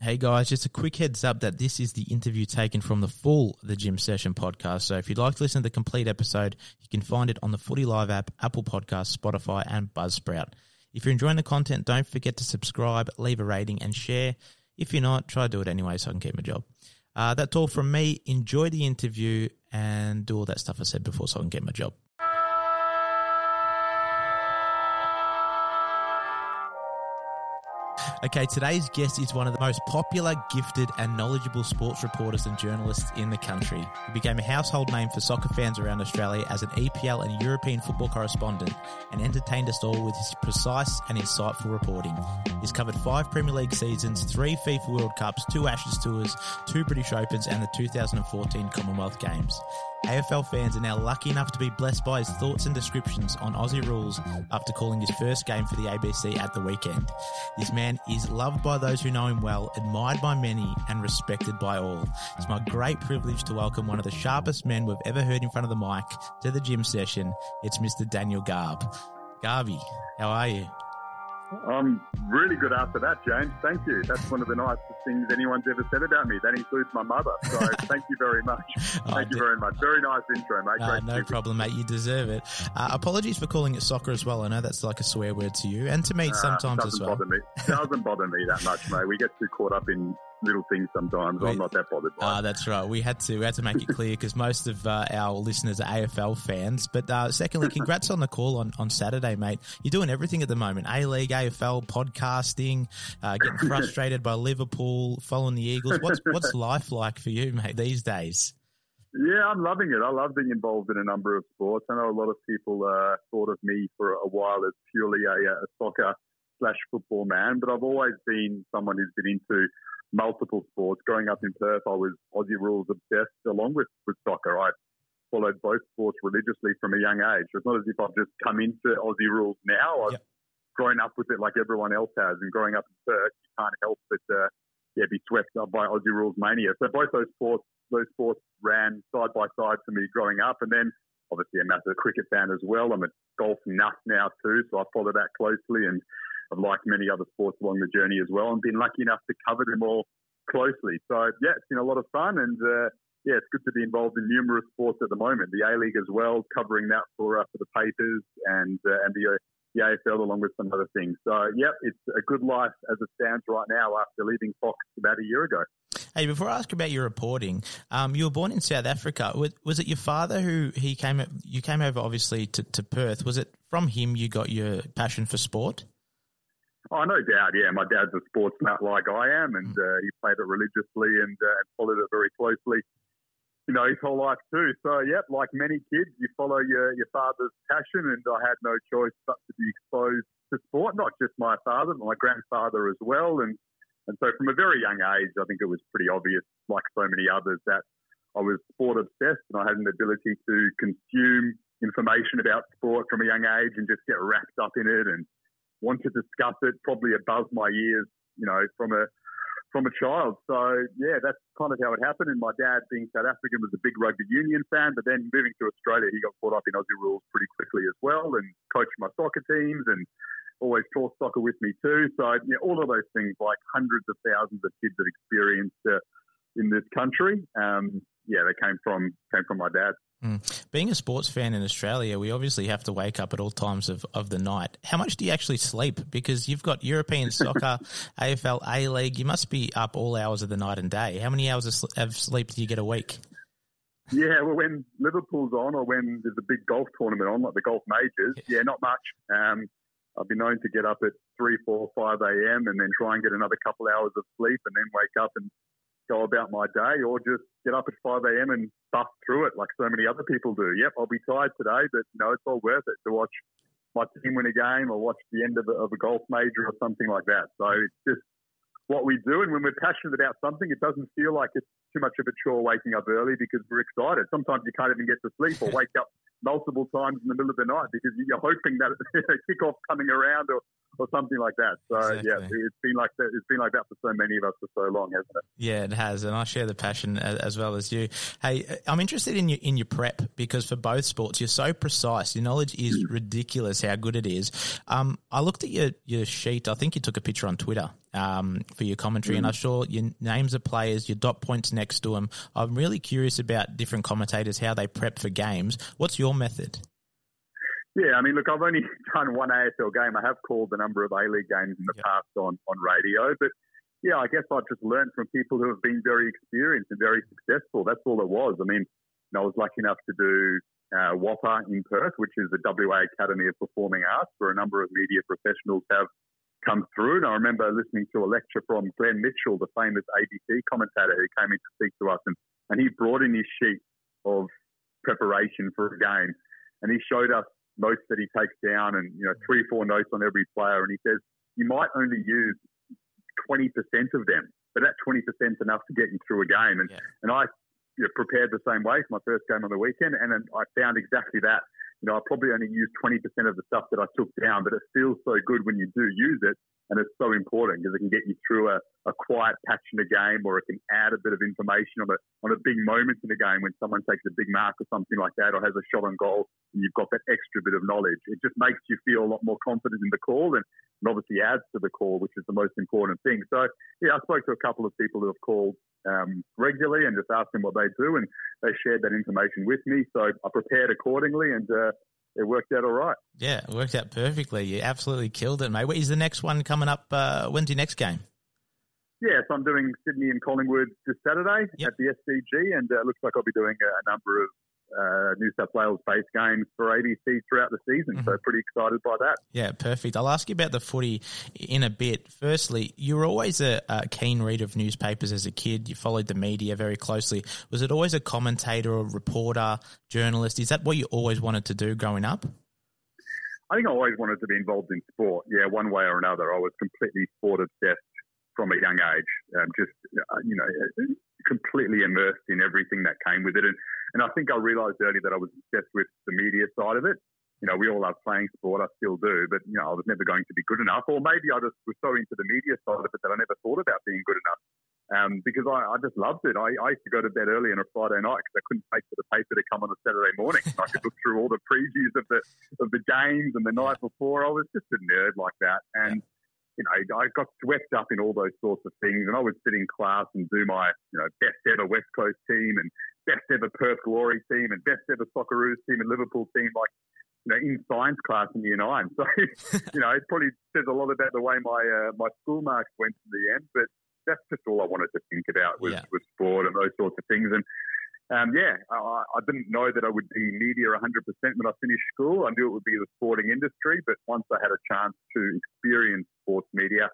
Hey guys, just a quick heads up that this is the interview taken from the full The Jim Session podcast. So if you'd like to listen to the complete episode, you can find it on the Footy Live app, Apple Podcasts, Spotify, and Buzzsprout. If you're enjoying the content, don't forget to subscribe, leave a rating, and share. If you're not, try to do it anyway so I can keep my job. Uh, that's all from me. Enjoy the interview and do all that stuff I said before so I can get my job. Okay, today's guest is one of the most popular, gifted, and knowledgeable sports reporters and journalists in the country. He became a household name for soccer fans around Australia as an EPL and European football correspondent and entertained us all with his precise and insightful reporting. He's covered five Premier League seasons, three FIFA World Cups, two Ashes Tours, two British Opens, and the 2014 Commonwealth Games. AFL fans are now lucky enough to be blessed by his thoughts and descriptions on Aussie rules after calling his first game for the ABC at the weekend. This man is loved by those who know him well, admired by many, and respected by all. It's my great privilege to welcome one of the sharpest men we've ever heard in front of the mic to the Jim Session. It's Mr. Daniel Garb. Garby, how are you? I'm really good after that, James. Thank you. That's one of the nicest things anyone's ever said about me. That includes my mother. So thank you very much. Oh, thank oh, you very much. Very nice intro, mate. Uh, no problem, mate. You deserve it. Uh, apologies for calling it soccer as well. I know that's like a swear word to you and to me uh, sometimes as well. Bother me. Doesn't bother me that much, mate. We get too caught up in little things sometimes. We, I'm not that bothered by. Ah, that's right. We had to we had to make it clear because most of uh, our listeners are AFL fans. But uh, secondly, congrats on the call on, on Saturday, mate. You're doing everything at the moment: A League, AFL, podcasting, uh, getting frustrated by Liverpool, following the Eagles. What's what's life like for you, mate, these days? Yeah, I'm loving it. I love being involved in a number of sports. I know a lot of people uh, thought of me for a while as purely a, a soccer slash football man, but I've always been someone who's been into multiple sports. Growing up in Perth, I was Aussie rules obsessed along with, with soccer. I followed both sports religiously from a young age. It's not as if I've just come into Aussie rules now. I've yep. grown up with it like everyone else has. And growing up in Perth, you can't help but uh, yeah, be swept up by Aussie rules mania. So both those sports, those sports ran side by side for me growing up. And then obviously a massive cricket fan as well. I'm a golf nut now too, so I follow that closely and I've liked many other sports along the journey as well and been lucky enough to cover them all closely. So, yeah, it's been a lot of fun and, uh, yeah, it's good to be involved in numerous sports at the moment. The A League as well, covering that for uh, for the papers and uh, and the, uh, the AFL along with some other things. So, yeah, it's a good life as it stands right now after leaving Fox about a year ago. Hey, before I ask about your reporting, um, you were born in South Africa. Was, was, it your father who he came? You came over obviously to, to Perth. Was it from him you got your passion for sport? Oh, no doubt. Yeah, my dad's a sports nut like I am, and uh, he played it religiously and, uh, followed it very closely. You know, his whole life too. So, yep, like many kids, you follow your your father's passion, and I had no choice but to be exposed to sport. Not just my father, but my grandfather as well, and and so from a very young age, I think it was pretty obvious, like so many others, that I was sport obsessed, and I had an ability to consume information about sport from a young age and just get wrapped up in it and want to discuss it probably above my years, you know, from a from a child. So yeah, that's kind of how it happened. And my dad, being South African, was a big rugby union fan. But then moving to Australia, he got caught up in Aussie rules pretty quickly as well, and coached my soccer teams and always talked soccer with me too. So yeah, all of those things, like hundreds of thousands of kids have experienced uh, in this country. Um, yeah, they came from came from my dad. Mm. Being a sports fan in Australia, we obviously have to wake up at all times of, of the night. How much do you actually sleep? Because you've got European soccer, AFL, A League. You must be up all hours of the night and day. How many hours of sleep do you get a week? Yeah, well, when Liverpool's on or when there's a big golf tournament on, like the golf majors, yeah, not much. Um, I've been known to get up at 3, 4, 5 a.m. and then try and get another couple hours of sleep and then wake up and go about my day or just get up at 5 a.m. and bust through it like so many other people do. Yep, I'll be tired today, but you know, it's all worth it to watch my team win a game or watch the end of a, of a golf major or something like that. So it's just what we do. And when we're passionate about something, it doesn't feel like it's too much of a chore waking up early because we're excited. Sometimes you can't even get to sleep or wake up multiple times in the middle of the night because you're hoping that a kickoff coming around or, or something like that. So exactly. yeah, it's been like that. It's been like that for so many of us for so long, hasn't it? Yeah, it has, and I share the passion as, as well as you. Hey, I'm interested in your in your prep because for both sports, you're so precise. Your knowledge is mm. ridiculous. How good it is. Um, I looked at your your sheet. I think you took a picture on Twitter um, for your commentary, mm. and I saw your names of players, your dot points next to them. I'm really curious about different commentators how they prep for games. What's your method? Yeah, I mean, look, I've only done one AFL game. I have called a number of A League games in the yep. past on, on radio, but yeah, I guess I've just learned from people who have been very experienced and very successful. That's all it was. I mean, you know, I was lucky enough to do uh, WAAPA in Perth, which is the WA Academy of Performing Arts, where a number of media professionals have come through. And I remember listening to a lecture from Glenn Mitchell, the famous ABC commentator who came in to speak to us, and, and he brought in his sheet of preparation for a game, and he showed us notes that he takes down and, you know, three, or four notes on every player. And he says, you might only use 20% of them, but that 20% is enough to get you through a game. And, yeah. and I you know, prepared the same way for my first game on the weekend. And I found exactly that. You know, I probably only use 20% of the stuff that I took down, but it feels so good when you do use it and it's so important because it can get you through a, a quiet patch in a game or it can add a bit of information on a, on a big moment in a game when someone takes a big mark or something like that or has a shot on goal and you've got that extra bit of knowledge. It just makes you feel a lot more confident in the call and, and obviously adds to the call, which is the most important thing. So, yeah, I spoke to a couple of people who have called um, regularly and just asked them what they do and they shared that information with me. So I prepared accordingly and uh, it worked out all right. Yeah, it worked out perfectly. You absolutely killed it, mate. What is the next one coming up? Uh, when's your next game? Yeah, so I'm doing Sydney and Collingwood this Saturday yep. at the SCG, and uh, it looks like I'll be doing a number of uh, New South Wales based games for ABC throughout the season. Mm-hmm. So pretty excited by that. Yeah, perfect. I'll ask you about the footy in a bit. Firstly, you were always a, a, keen reader of newspapers as a kid. You followed the media very closely. Was it always a commentator or reporter, journalist? Is that what you always wanted to do growing up? I think I always wanted to be involved in sport. Yeah, one way or another. I was completely sport obsessed from a young age. Um, just uh, you know, completely immersed in everything that came with it. And and I think I realised early that I was obsessed with the media side of it. You know, we all love playing sport. I still do, but you know, I was never going to be good enough. Or maybe I just was so into the media side of it that I never thought about being good enough. Um, because I, I, just loved it. I, I, used to go to bed early on a Friday night because I couldn't wait for the paper to come on a Saturday morning. I could look through all the previews of the of the games and the night before. I was just a nerd like that, and you know, I got swept up in all those sorts of things. And I would sit in class and do my you know best ever West Coast team and best ever Perth Glory team and best ever Socceroos team and Liverpool team, like, you know, in science class in year nine. So, you know, it probably says a lot about the way my uh, my school marks went in the end. But that's just all I wanted to think about was, yeah. was sport and those sorts of things. And um, yeah, I, I, didn't know that I would be media 100% when I finished school. I knew it would be the sporting industry, but once I had a chance to experience sports media,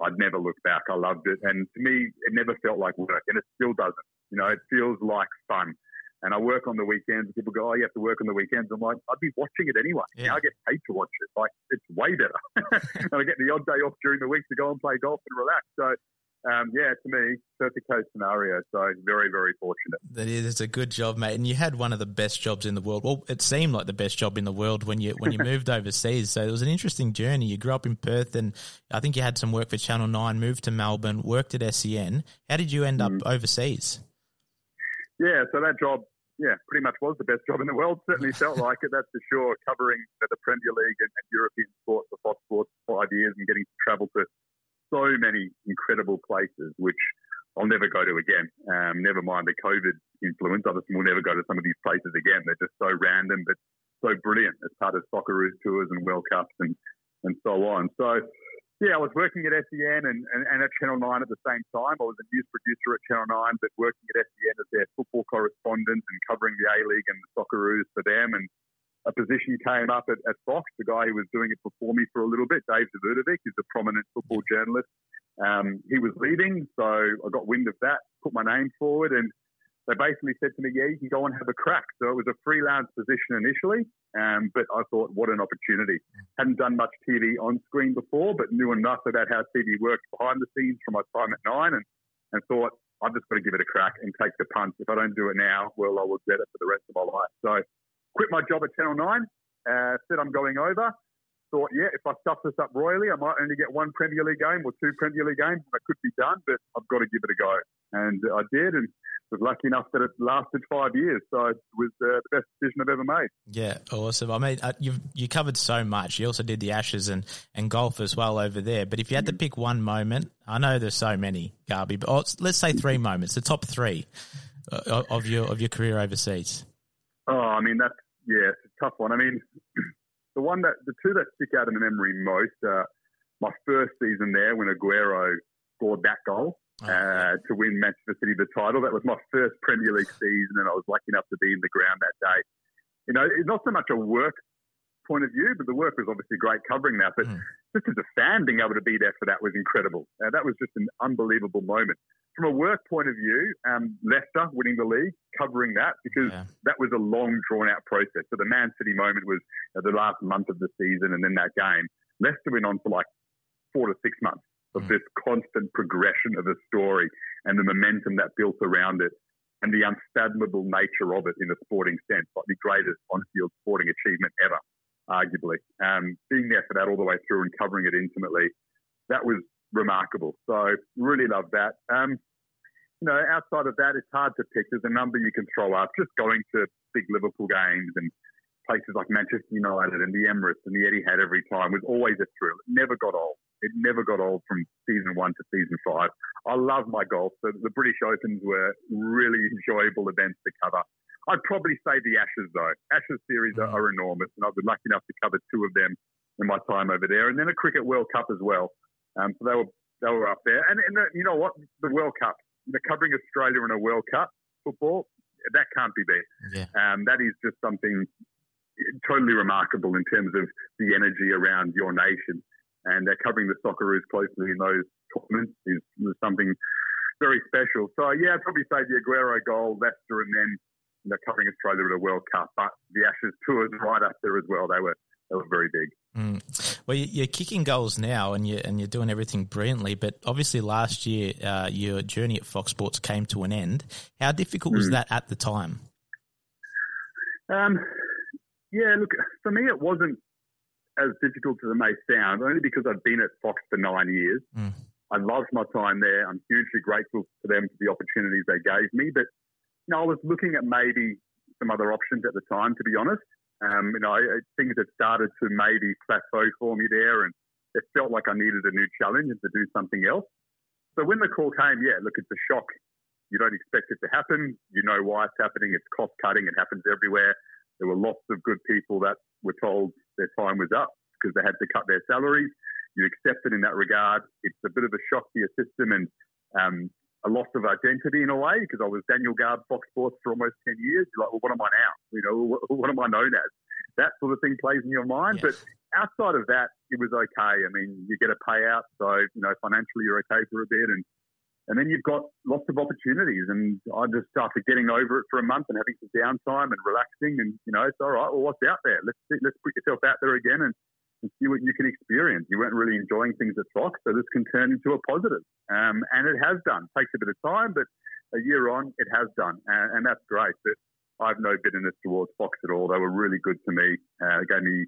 I'd never look back. I loved it. And to me, it never felt like work, and it still doesn't. You know, it feels like fun. And I work on the weekends. People go, "Oh, you have to work on the weekends." I'm like, I'd be watching it anyway. Yeah. You know, I get paid to watch it. Like, it's way better. and I get the odd day off during the week to go and play golf and relax. So um, yeah, to me, perfect case scenario. So very, very fortunate. That is a good job, mate. And you had one of the best jobs in the world. Well, it seemed like the best job in the world when you when you moved overseas. So it was an interesting journey. You grew up in Perth, and I think you had some work for Channel Nine. Moved to Melbourne, worked at SEN. How did you end up mm. overseas? Yeah, so that job, yeah, pretty much was the best job in the world. Certainly felt like it, that's for sure. Covering the Premier League and, and European sports for Fox Sports for five years and getting to travel to so many incredible places, which I'll never go to again. Um, never mind the COVID influence. I just will never go to some of these places again. They're just so random, but so brilliant as part of Socceroos tours and World Cups and, and so on. So, yeah, I was working at SEN and, and, and, at Channel 9 at the same time. I was a news producer at Channel 9, but working at SEN as their football correspondent and covering the A League and the Socceroos for them. And a position came up at, at, Fox. The guy who was doing it before me for a little bit, Dave Davutovic, is a prominent football journalist. Um, he was leaving, so I got wind of that, put my name forward, and they basically said to me, "Yeah, you can go and have a crack." So it was a freelance position initially, um, but I thought, what an opportunity! Hadn't done much TV on screen before, but knew enough about how TV works behind the scenes from my time at Nine, and, and thought I've just got to give it a crack and take the punt. If I don't do it now, well, I will get it for the rest of my life. So quit my job at Channel 9, uh, said I'm going over. thought, yeah, if I stuff this up royally, I might only get one Premier League game or two Premier League games. I could be done, but I've got to give it a go. And I did, and was lucky enough that it lasted five years. So it was uh, the best decision I've ever made. Yeah, awesome. I mean, uh, you you covered so much. You also did the Ashes and, and golf as well over there. But if you had to pick one moment, I know there's so many, Garby, but oh, let's say three moments, the top three uh, of your of your career overseas. Oh, I mean that's yeah, it's a tough one. I mean, the one that the two that stick out in the memory most are my first season there when Aguero scored that goal oh, uh, to win Manchester City the title. That was my first Premier League season, and I was lucky enough to be in the ground that day. You know, it's not so much a work point of view, but the work was obviously great covering that. But mm. just as a fan, being able to be there for that was incredible. Uh, that was just an unbelievable moment. From a work point of view, um, Leicester winning the league, covering that because yeah. that was a long, drawn out process. So the Man City moment was uh, the last month of the season, and then that game. Leicester went on for like four to six months of mm. this constant progression of a story and the momentum that built around it and the unfathomable nature of it in a sporting sense, like the greatest on-field sporting achievement ever, arguably. Um, being there for that all the way through and covering it intimately, that was remarkable. So really love that. Um, you know, outside of that, it's hard to pick. There's a number you can throw up. Just going to big Liverpool games and places like Manchester United and the Emirates and the Etihad every time was always a thrill. It never got old. It never got old from season one to season five. I love my golf. The, the British Opens were really enjoyable events to cover. I'd probably say the Ashes though. Ashes series are, are enormous, and I've been lucky enough to cover two of them in my time over there, and then a Cricket World Cup as well. Um, so they were they were up there, and, and the, you know what? The World Cup, the covering Australia in a World Cup football, that can't be beat. Yeah. Um, that is just something totally remarkable in terms of the energy around your nation and they're covering the Socceroos closely in those tournaments is, is, something very special. So yeah, I'd probably say the Aguero goal, Leicester, and then you know, covering Australia at a World Cup. But the Ashes tours right up there as well. They were they were very big. Mm. Well, you're kicking goals now, and you're and you're doing everything brilliantly. But obviously, last year uh, your journey at Fox Sports came to an end. How difficult was mm. that at the time? Um, yeah, look, for me, it wasn't as difficult as it may sound, only because I've been at Fox for nine years. Mm. I loved my time there. I'm hugely grateful to them for the opportunities they gave me. But you know, I was looking at maybe some other options at the time, to be honest. Um, you know, things had started to maybe plateau for me there, and it felt like I needed a new challenge and to do something else. So when the call came, yeah, look, it's a shock. You don't expect it to happen. You know why it's happening. It's cost cutting. It happens everywhere. There were lots of good people that were told their time was up because they had to cut their salaries. You accept it in that regard. It's a bit of a shock to your system and um, a loss of identity in a way because I was Daniel Garb, Fox Sports for almost 10 years. You're like, well, what am I now? You know, what, what am I known as? That sort of thing plays in your mind. Yes. But outside of that, it was okay. I mean, you get a payout. So, you know, financially you're okay for a bit. And and then you've got lots of opportunities. And I just started getting over it for a month and having some downtime and relaxing. And you know, it's all right. Well, what's out there? Let's let's put yourself out there again and, and, see what you can experience. You weren't really enjoying things at Fox, so this can turn into a positive. Um, and it has done. It takes a bit of time, but a year on, it has done, and, and that's great. But I have no bitterness towards Fox at all. They were really good to me. Uh, gave me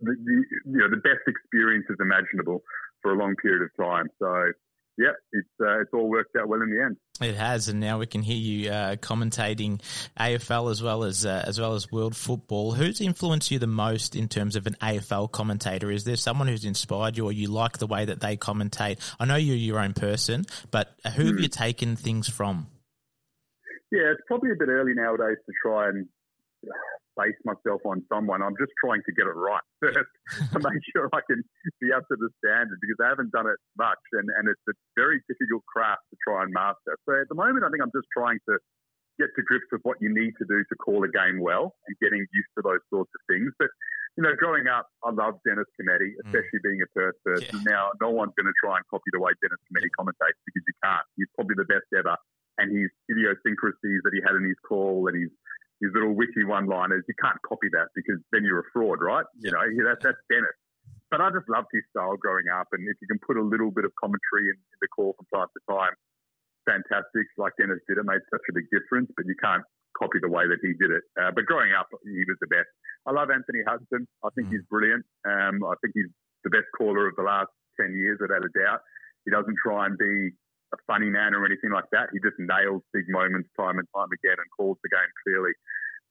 the, the, you know the best experiences imaginable for a long period of time. So yeah, it's uh, it's all worked out well in the end. It has, and now we can hear you uh, commentating AFL as well as uh, as well as world football. Who's influenced you the most in terms of an AFL commentator? Is there someone who's inspired you, or you like the way that they commentate? I know you're your own person, but who have mm. you taken things from? Yeah, it's probably a bit early nowadays to try and base myself on someone. I'm just trying to get it right first to make sure I can be up to the standard because I haven't done it much and, and it's a very difficult craft to try and master. So at the moment, I think I'm just trying to get to grips with what you need to do to call a game well and getting used to those sorts of things. But, you know, growing up, I loved Dennis Cometti, mm. especially mm. being a Perth person. Yeah. Now, no one's going to try and copy the way Dennis Cometti commentates because you can't. He's probably the best ever. And his idiosyncrasies that he had in his call and his his little witty one-liners. You can't copy that because then you're a fraud, right? You know, that's that's Dennis. But I just loved his style growing up, and if you can put a little bit of commentary in, in the call from time to time, fantastic. Like Dennis did, it made such a big difference. But you can't copy the way that he did it. Uh, but growing up, he was the best. I love Anthony Hudson. I think mm. he's brilliant. Um, I think he's the best caller of the last 10 years, without a doubt. He doesn't try and be a funny man or anything like that. He just nails big moments time and time again and calls the game clearly.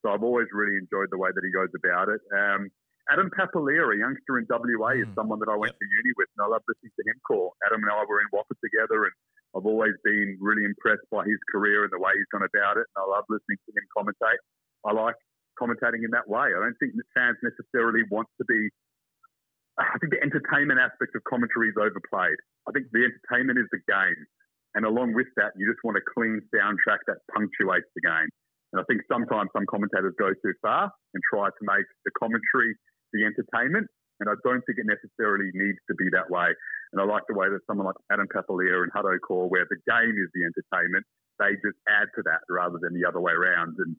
So I've always really enjoyed the way that he goes about it. Um, Adam Papalia, a youngster in WA, is someone that I went to uni with, and I love listening to him call. Adam and I were in WAAPA together, and I've always been really impressed by his career and the way he's gone about it. And I love listening to him commentate. I like commentating in that way. I don't think the fans necessarily want to be. I think the entertainment aspect of commentary is overplayed. I think the entertainment is the game. And along with that, you just want a clean soundtrack that punctuates the game. And I think sometimes some commentators go too far and try to make the commentary the entertainment. And I don't think it necessarily needs to be that way. And I like the way that someone like Adam Papalia and Hutto Core, where the game is the entertainment, they just add to that rather than the other way around. And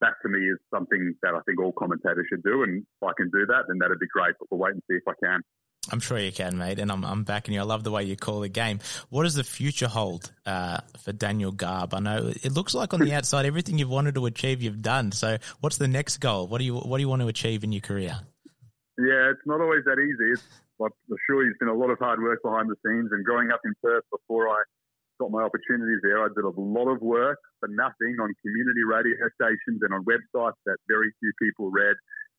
that to me is something that I think all commentators should do. And if I can do that, then that'd be great. But we'll wait and see if I can. I'm sure you can, mate, and I'm, I'm backing you. I love the way you call the game. What does the future hold uh, for Daniel Garb? I know it looks like on the outside everything you've wanted to achieve, you've done. So, what's the next goal? What do you What do you want to achieve in your career? Yeah, it's not always that easy. It's, I'm sure there's been a lot of hard work behind the scenes. And growing up in Perth before I got my opportunities there, I did a lot of work for nothing on community radio stations and on websites that very few people read,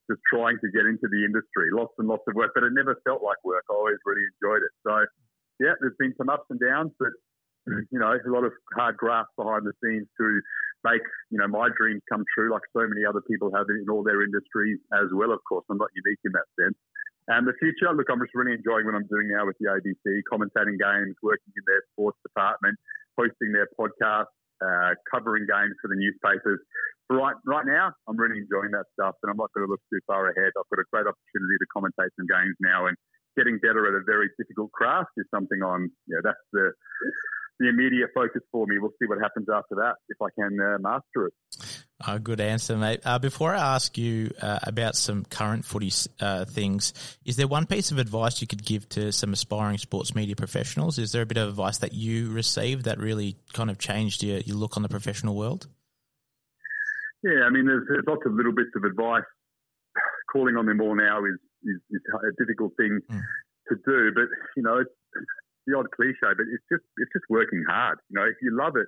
just trying to get into the industry. Lots and lots of work, but it never felt like work. I always really enjoyed it. So, yeah, there's been some ups and downs, but you know, a lot of hard graft behind the scenes to make you know my dreams come true, like so many other people have in all their industries as well. Of course, I'm not unique in that sense. And the future, look, I'm just really enjoying what I'm doing now with the ABC, commentating games, working in their sports department, hosting their podcast, uh, covering games for the newspapers. Right, right now, I'm really enjoying that stuff, and I'm not going to look too far ahead. I've got a great opportunity to commentate some games now, and getting better at a very difficult craft is something I'm. That's the the immediate focus for me. We'll see what happens after that if I can uh, master it. Oh, good answer, mate. Uh, before I ask you uh, about some current footy uh, things, is there one piece of advice you could give to some aspiring sports media professionals? Is there a bit of advice that you received that really kind of changed your, your look on the professional world? Yeah, I mean, there's, there's lots of little bits of advice. Calling on them all now is, is, is a difficult thing mm. to do, but you know, it's, the odd cliche, but it's just it's just working hard. You know, if you love it,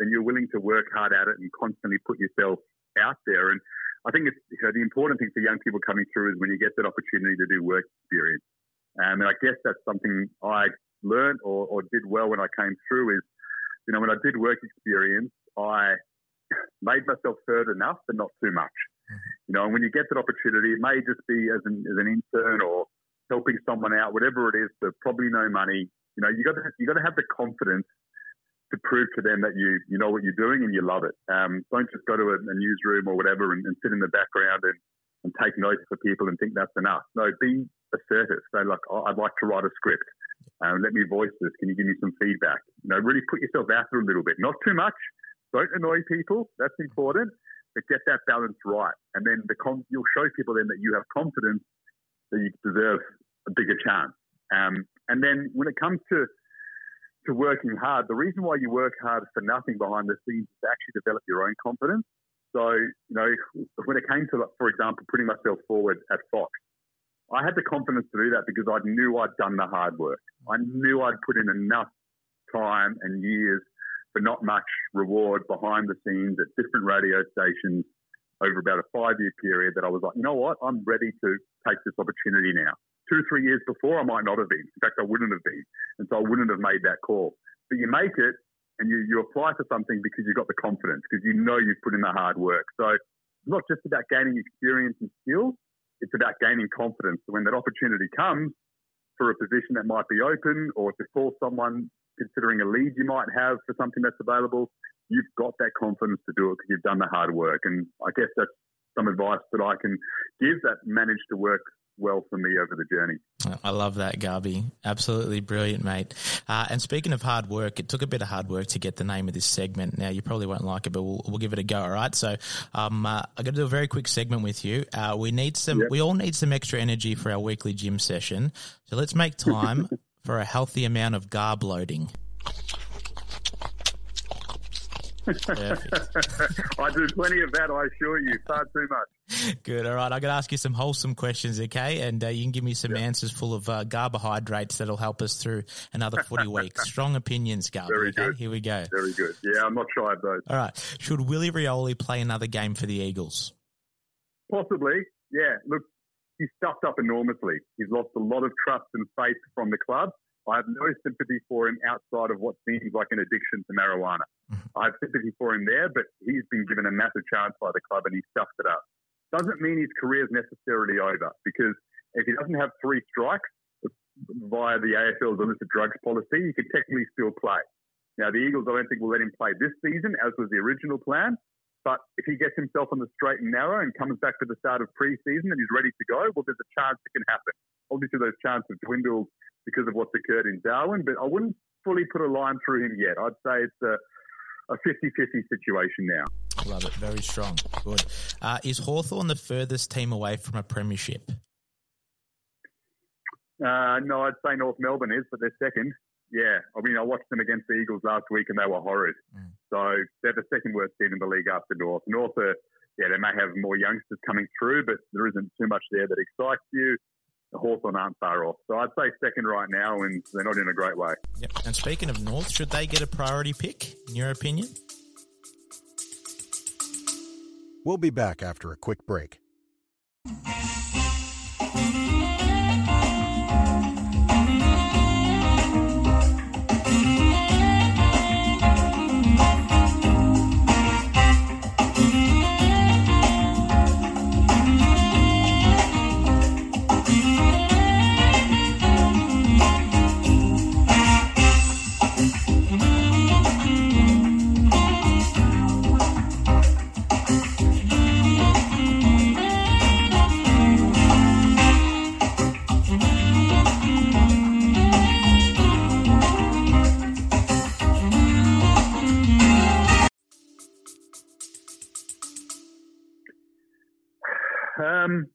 then you're willing to work hard at it and constantly put yourself out there. And I think it's you know, the important thing for young people coming through is when you get that opportunity to do work experience. Um, and I guess that's something I learned or, or did well when I came through is, you know, when I did work experience, I made myself heard enough, but not too much. Mm-hmm. You know, and when you get that opportunity, it may just be as an, as an intern or helping someone out, whatever it is, for probably no money, you know, you got to you got to have the confidence to prove to them that you you know what you're doing and you love it. Um, don't just go to a, a newsroom or whatever and, and, sit in the background and, and take notes for people and think that's enough. No, be assertive. Say like, oh, I'd like to write a script. Um, let me voice this. Can you give me some feedback? You know, really put yourself out there a little bit. Not too much. Don't annoy people. That's important. But get that balance right, and then the you'll show people then that you have confidence that you deserve a bigger chance. Um, and then when it comes to to working hard, the reason why you work hard for nothing behind the scenes is to actually develop your own confidence. So, you know, when it came to, for example, putting myself forward at Fox, I had the confidence to do that because I knew I'd done the hard work. I knew I'd put in enough time and years for not much reward behind the scenes at different radio stations over about a five year period that I was like, you know what, I'm ready to take this opportunity now two, three years before, I might not have been. In fact, I wouldn't have been. And so I wouldn't have made that call. But you make it and you, you apply for something because you've got the confidence, because you know you've put in the hard work. So it's not just about gaining experience and skills, it's about gaining confidence. So when that opportunity comes for a position that might be open or to call someone considering a lead you might have for something that's available, you've got that confidence to do it because you've done the hard work. And I guess that's some advice that I can give that managed to work well for me over the journey. I love that, Garby. Absolutely brilliant, mate. Uh, and speaking of hard work, it took a bit of hard work to get the name of this segment. Now, you probably won't like it, but we'll, we'll give it a go, all right? So um, uh, I'm going to do a very quick segment with you. Uh, we need some, yep. we all need some extra energy for our weekly gym session. So let's make time for a healthy amount of garb loading. I do plenty of that, I assure you. Far too much. Good. All right. I'm going to ask you some wholesome questions, okay? And uh, you can give me some answers full of uh, carbohydrates that'll help us through another footy week. Strong opinions, Garby. Very okay? good. Here we go. Very good. Yeah, I'm not shy of those. All right. Should Willie Rioli play another game for the Eagles? Possibly. Yeah. Look, he's stuffed up enormously. He's lost a lot of trust and faith from the club. I have no sympathy for him outside of what seems like an addiction to marijuana. Mm-hmm. I have sympathy for him there, but he's been given a massive chance by the club and he stuffed it up. Doesn't mean his career is necessarily over because if he doesn't have three strikes via the AFL's illicit drugs policy, he could technically still play. Now, the Eagles, I don't think will let him play this season, as was the original plan. But if he gets himself on the straight and narrow and comes back for the start of pre-season and he's ready to go, well, there's a chance it can happen. Obviously, those chances have dwindled because of what's occurred in Darwin, but I wouldn't fully put a line through him yet. I'd say it's a, a 50-50 situation now. Love it. Very strong. Good. Uh, is Hawthorn the furthest team away from a premiership? Uh, no, I'd say North Melbourne is, but they're second. Yeah, I mean, I watched them against the Eagles last week and they were horrid. Mm. So they're the second worst team in the league after North. North are, yeah, they may have more youngsters coming through, but there isn't too much there that excites you. The Hawthorn aren't far off. So I'd say second right now, and they're not in a great way. Yep. And speaking of North, should they get a priority pick, in your opinion? We'll be back after a quick break. Um,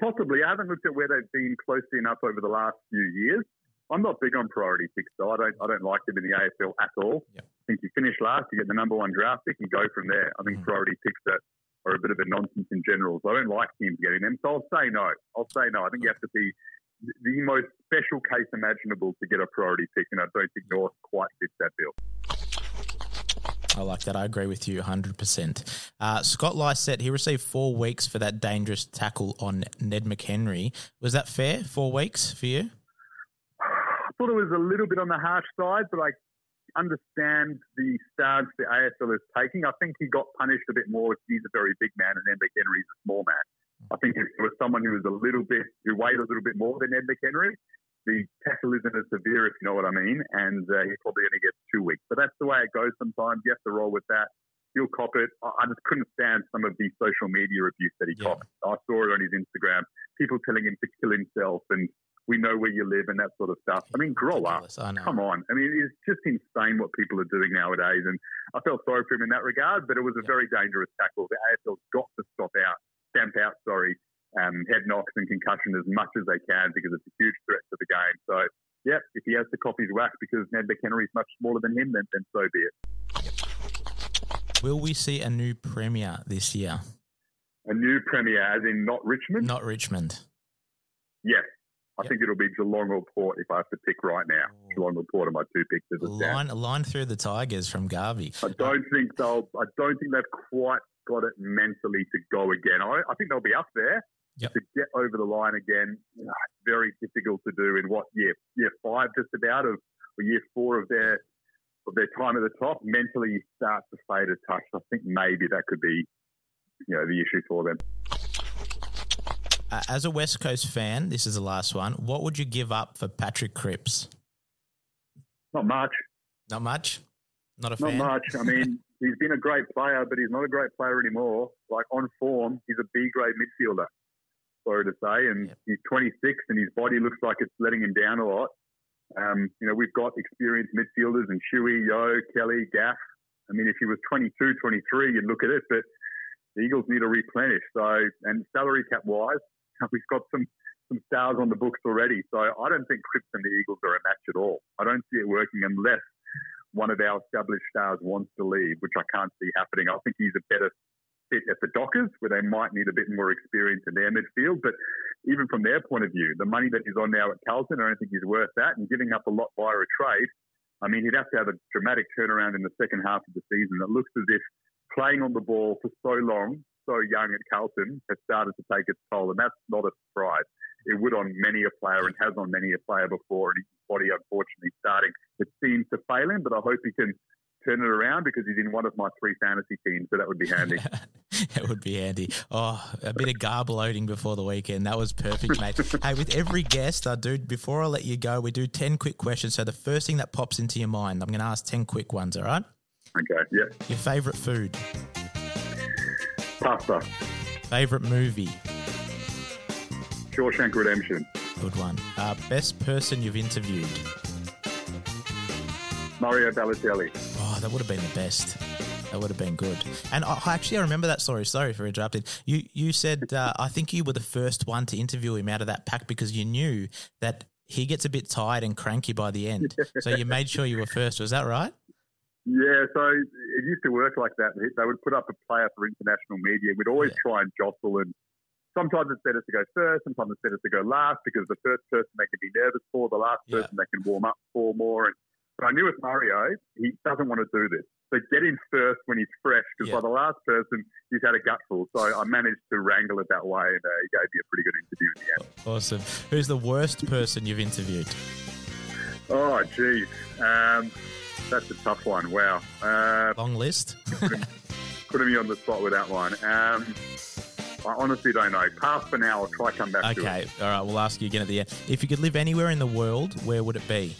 possibly. I haven't looked at where they've been closely enough over the last few years. I'm not big on priority picks, though. I don't. I don't like them in the AFL at all. Yep. I think you finish last, you get the number one draft pick, and go from there. I think Mm. priority picks are, are a bit of a nonsense in general. So I don't like teams getting them. So I'll say no. I'll say no. I think you have to be the most special case imaginable to get a priority pick, and I don't think North quite fits that bill. I like that. I agree with you 100%. Uh, Scott Lycett, he received four weeks for that dangerous tackle on Ned McHenry. Was that fair? Four weeks for you? I thought it was a little bit on the harsh side, but I understand the stance the AFL is taking. I think he got punished a bit more. He's a very big man, and Ed McHenry's a small man. I think if it was someone who was a little bit, who weighed a little bit more than Ed McHenry, the tackle isn't as severe, if you know what I mean, and uh, he probably only gets two weeks. But that's the way it goes sometimes. You have to roll with that. He'll cop it. I I just couldn't stand some of the social media abuse that he Yeah. copped. I saw it on his Instagram. People telling him to kill himself and we know where you live and that sort of stuff. I mean, grow up. Ridiculous, I know. Come on. I mean, it's just insane what people are doing nowadays. And I felt sorry for him in that regard, but it was a Yeah. very dangerous tackle. The AFL's got to stop out, stamp out, sorry, um, head knocks and concussion as much as they can because it's a huge threat to the game. So, yeah, if he has to cop his whack because Ned McHenry is much smaller than him, then, then so be it. Will we see a new premier this year? A new premier, as in not Richmond? Not Richmond. Yes. I Yep. think it'll be Geelong or Port if I have to pick right now. Ooh. Geelong or Port are my two picks as. Line, line through the Tigers from Garby. I don't think they'll. I don't think they've quite got it mentally to go again. I, I think they'll be up there Yep. to get over the line again. you know, it's very difficult to do in what year year five just about of or year four of their of their time at the top. Mentally, you start to fade a touch. I think maybe that could be you know the issue for them. Uh, as a West Coast fan, this is the last one. What would you give up for Patrick Cripps? Not much. Not much. Not a Not much. I mean, he's been a great player, but he's not a great player anymore. Like on form, he's a B grade midfielder. Sorry to say, and Yep. he's 26, and his body looks like it's letting him down a lot. Um, you know, we've got experienced midfielders and Shuey, Yeo, Kelly, Gaff. I mean, if he was 22, 23, you'd look at it, but the Eagles need to replenish. So, and salary cap wise, we've got some some stars on the books already. So I don't think Cripps and the Eagles are a match at all. I don't see it working unless one of our established stars wants to leave, which I can't see happening. I think he's a better fit at the Dockers, where they might need a bit more experience in their midfield. But even from their point of view, the money that he's on now at Carlton, I don't think he's worth that. And giving up a lot via a trade, I mean, he'd have to have a dramatic turnaround in the second half of the season. It looks as if playing on the ball for so long, so young at Carlton, has started to take its toll. And that's not a surprise. It would on many a player and has on many a player before. And his body, unfortunately, starting, it seems to fail him. But I hope he can turn it around because he's in one of my three fantasy teams, so that would be handy. it would be handy. Oh, a bit of garb loading before the weekend. That was perfect, mate. hey, with every guest, I do, before I let you go, we do 10 quick questions. So the first thing that pops into your mind, I'm going to ask 10 quick ones, all right? Okay, yeah. Your favourite food? Pasta. Favourite movie? Shawshank Redemption. Good one. Uh, best person you've interviewed? Mario Balotelli. Oh, that would have been the best. That would have been good. And I actually I remember that story. Sorry for interrupting. You you said uh, I think you were the first one to interview him out of that pack because you knew that he gets a bit tired and cranky by the end. so you made sure you were first. Was that right? Yeah. So it used to work like that. They would put up a player for international media. We'd always yeah. try and jostle and. Sometimes it's better to go first. Sometimes it's better to go last because the first person they can be nervous for, the last person they can warm up for more. And but I knew with Mario, he doesn't want to do this. So get in first when he's fresh, because yeah. by the last person, he's had a gutful. So I managed to wrangle it that way, and uh, he gave me a pretty good interview in the end. Awesome. Who's the worst person you've interviewed? Oh, geez. Um, that's a tough one. Wow. Uh, Long list. putting me on the spot with that one. Um, I honestly don't know. Pass for now. I'll try come back okay. All right. We'll ask you again at the end. If you could live anywhere in the world, where would it be?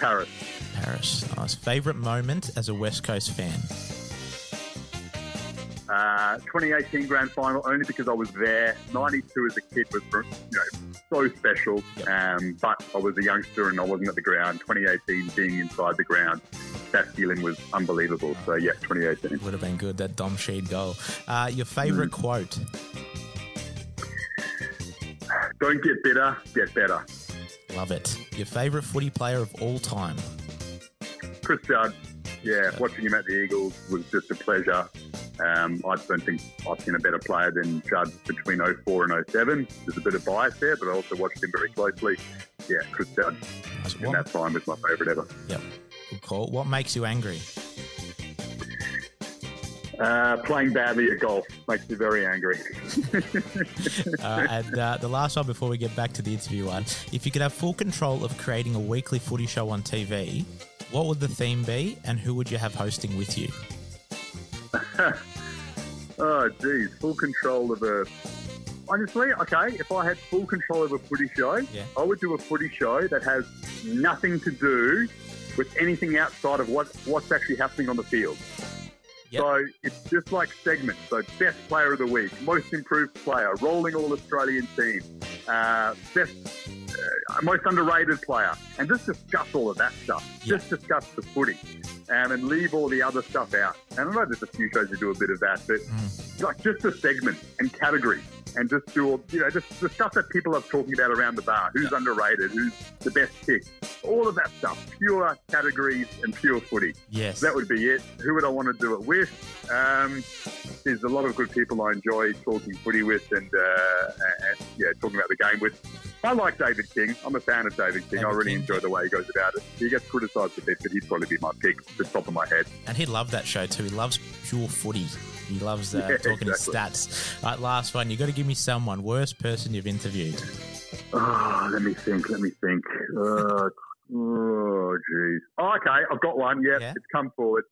Paris. Paris. Nice. Favorite moment as a West Coast fan? Uh, 2018 grand final only because I was there. 92 as a kid was you know so special, um, but I was a youngster and I wasn't at the ground. 2018 being inside the ground, that feeling was unbelievable. So yeah, 2018 would have been good. That Dom Sheed goal. Uh, your favourite mm. quote? Don't get bitter, get better. Love it. Your favourite footy player of all time? Chris Judd. Yeah, watching him at the Eagles was just a pleasure. Um, I don't think I've seen a better player than Judd between 04 and 07. There's a bit of bias there, but I also watched him very closely. Yeah, Chris Judd nice. in that time was my favourite ever. Yep, good call. What makes you angry? Uh, playing badly at golf makes me very angry. uh, and uh, the last one before we get back to the interview one, if you could have full control of creating a weekly footy show on TV, what would the theme be, and who would you have hosting with you? oh, geez, full control of a. Honestly, okay, if I had full control of a footy show, yeah. I would do a footy show that has nothing to do with anything outside of what, what's actually happening on the field. Yep. So it's just like segments. So best player of the week, most improved player, rolling all Australian team, uh, best, uh, most underrated player, and just discuss all of that stuff. Yep. Just discuss the footy, um, and leave all the other stuff out. And I know there's a few shows that do a bit of that, but mm. like just a segment and categories and just do all, you know, just the stuff that people are talking about around the bar. Who's underrated? Who's the best pick? All of that stuff. Pure categories and pure footy. Yes. That would be it. Who would I want to do it with? Um, there's a lot of good people I enjoy talking footy with and, uh, and yeah, talking about the game with. I like David King. I'm a fan of David King. David I really King. enjoy the way he goes about it. He gets criticised a bit, but he'd probably be my pick, the top of my head. And he'd love that show too. He loves pure footy. He loves uh, yeah, talking exactly. stats. All right, last one. You've got to give me someone. Worst person you've interviewed. Oh, let me think. Let me think. Uh, oh, jeez. Oh, okay. I've got one. Yep, yeah, it's come forward.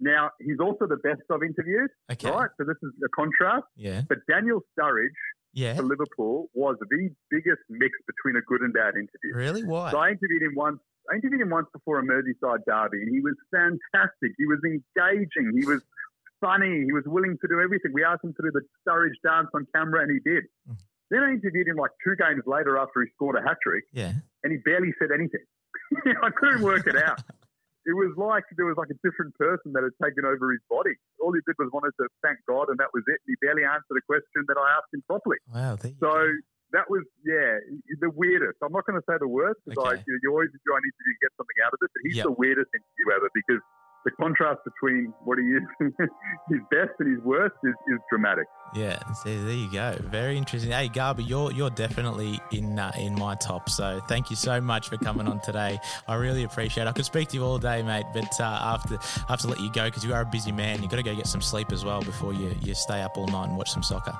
Now, he's also the best I've interviewed. Okay. Right? So this is a contrast. Yeah. But Daniel Sturridge yeah. for Liverpool was the biggest mix between a good and bad interview. Really? Why? So I interviewed him once. I interviewed him once before a Merseyside derby, and he was fantastic. He was engaging. He was funny. He was willing to do everything. We asked him to do the Sturridge dance on camera, and he did. Mm. Then I interviewed him like two games later after he scored a hat trick. Yeah. And he barely said anything. I couldn't work it out. it was like there was like a different person that had taken over his body. All he did was wanted to thank God, and that was it. He barely answered a question that I asked him properly. Wow. So that was yeah the weirdest. I'm not going to say the worst because Okay. I you, you always enjoy an interview and get something out of it. But he's Yep. the weirdest interview ever because the contrast between what he is, his best and his worst, is, is dramatic. Yeah, so there you go. Very interesting. Hey, Garby, you're you're definitely in uh, in my top. So thank you so much for coming on today. I really appreciate. it. I could speak to you all day, mate, but uh, after I have to let you go because you are a busy man. You have got to go get some sleep as well before you you stay up all night and watch some soccer.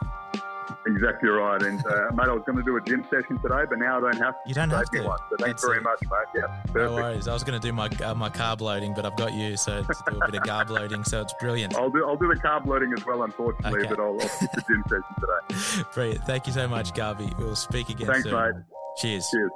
Exactly right. And uh, mate, I was going to do a gym session today, but now I don't have to. You don't have to. One. So thanks That's very it. much, mate. Yeah, No perfect. worries. I was going to do my uh, my carb loading, but I've got you, so to do a bit of carb loading. So it's brilliant. I'll do I'll do the carb loading as well, unfortunately, Okay. but I'll, I'll skip the gym session today. Brilliant. Thank you so much, Garby. We'll speak again Thanks, soon. mate. Cheers. Cheers.